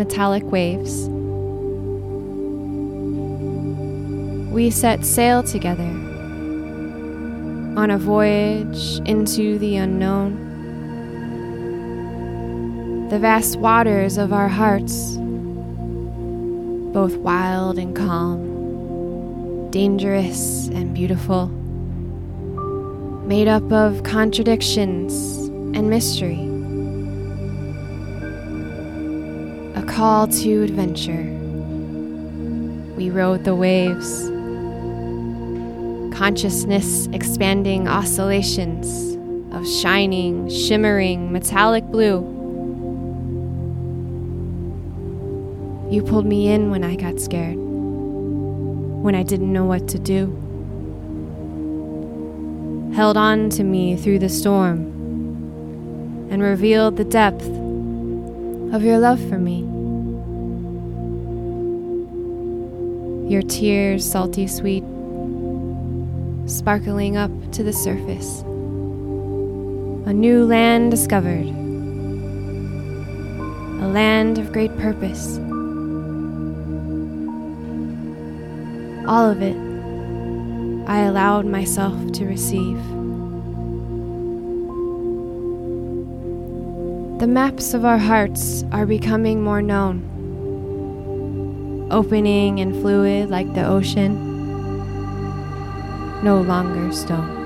metallic waves. We set sail together on a voyage into the unknown. The vast waters of our hearts, both wild and calm, dangerous and beautiful, made up of contradictions and mystery. A call to adventure. We rode the waves consciousness expanding oscillations of shining, shimmering, metallic blue. You pulled me in when I got scared, when I didn't know what to do. Held on to me through the storm and revealed the depth of your love for me. Your tears, salty sweet, sparkling up to the surface. A new land discovered, a land of great purpose. All of it I allowed myself to receive. The maps of our hearts are becoming more known, opening and fluid like the ocean no longer stone.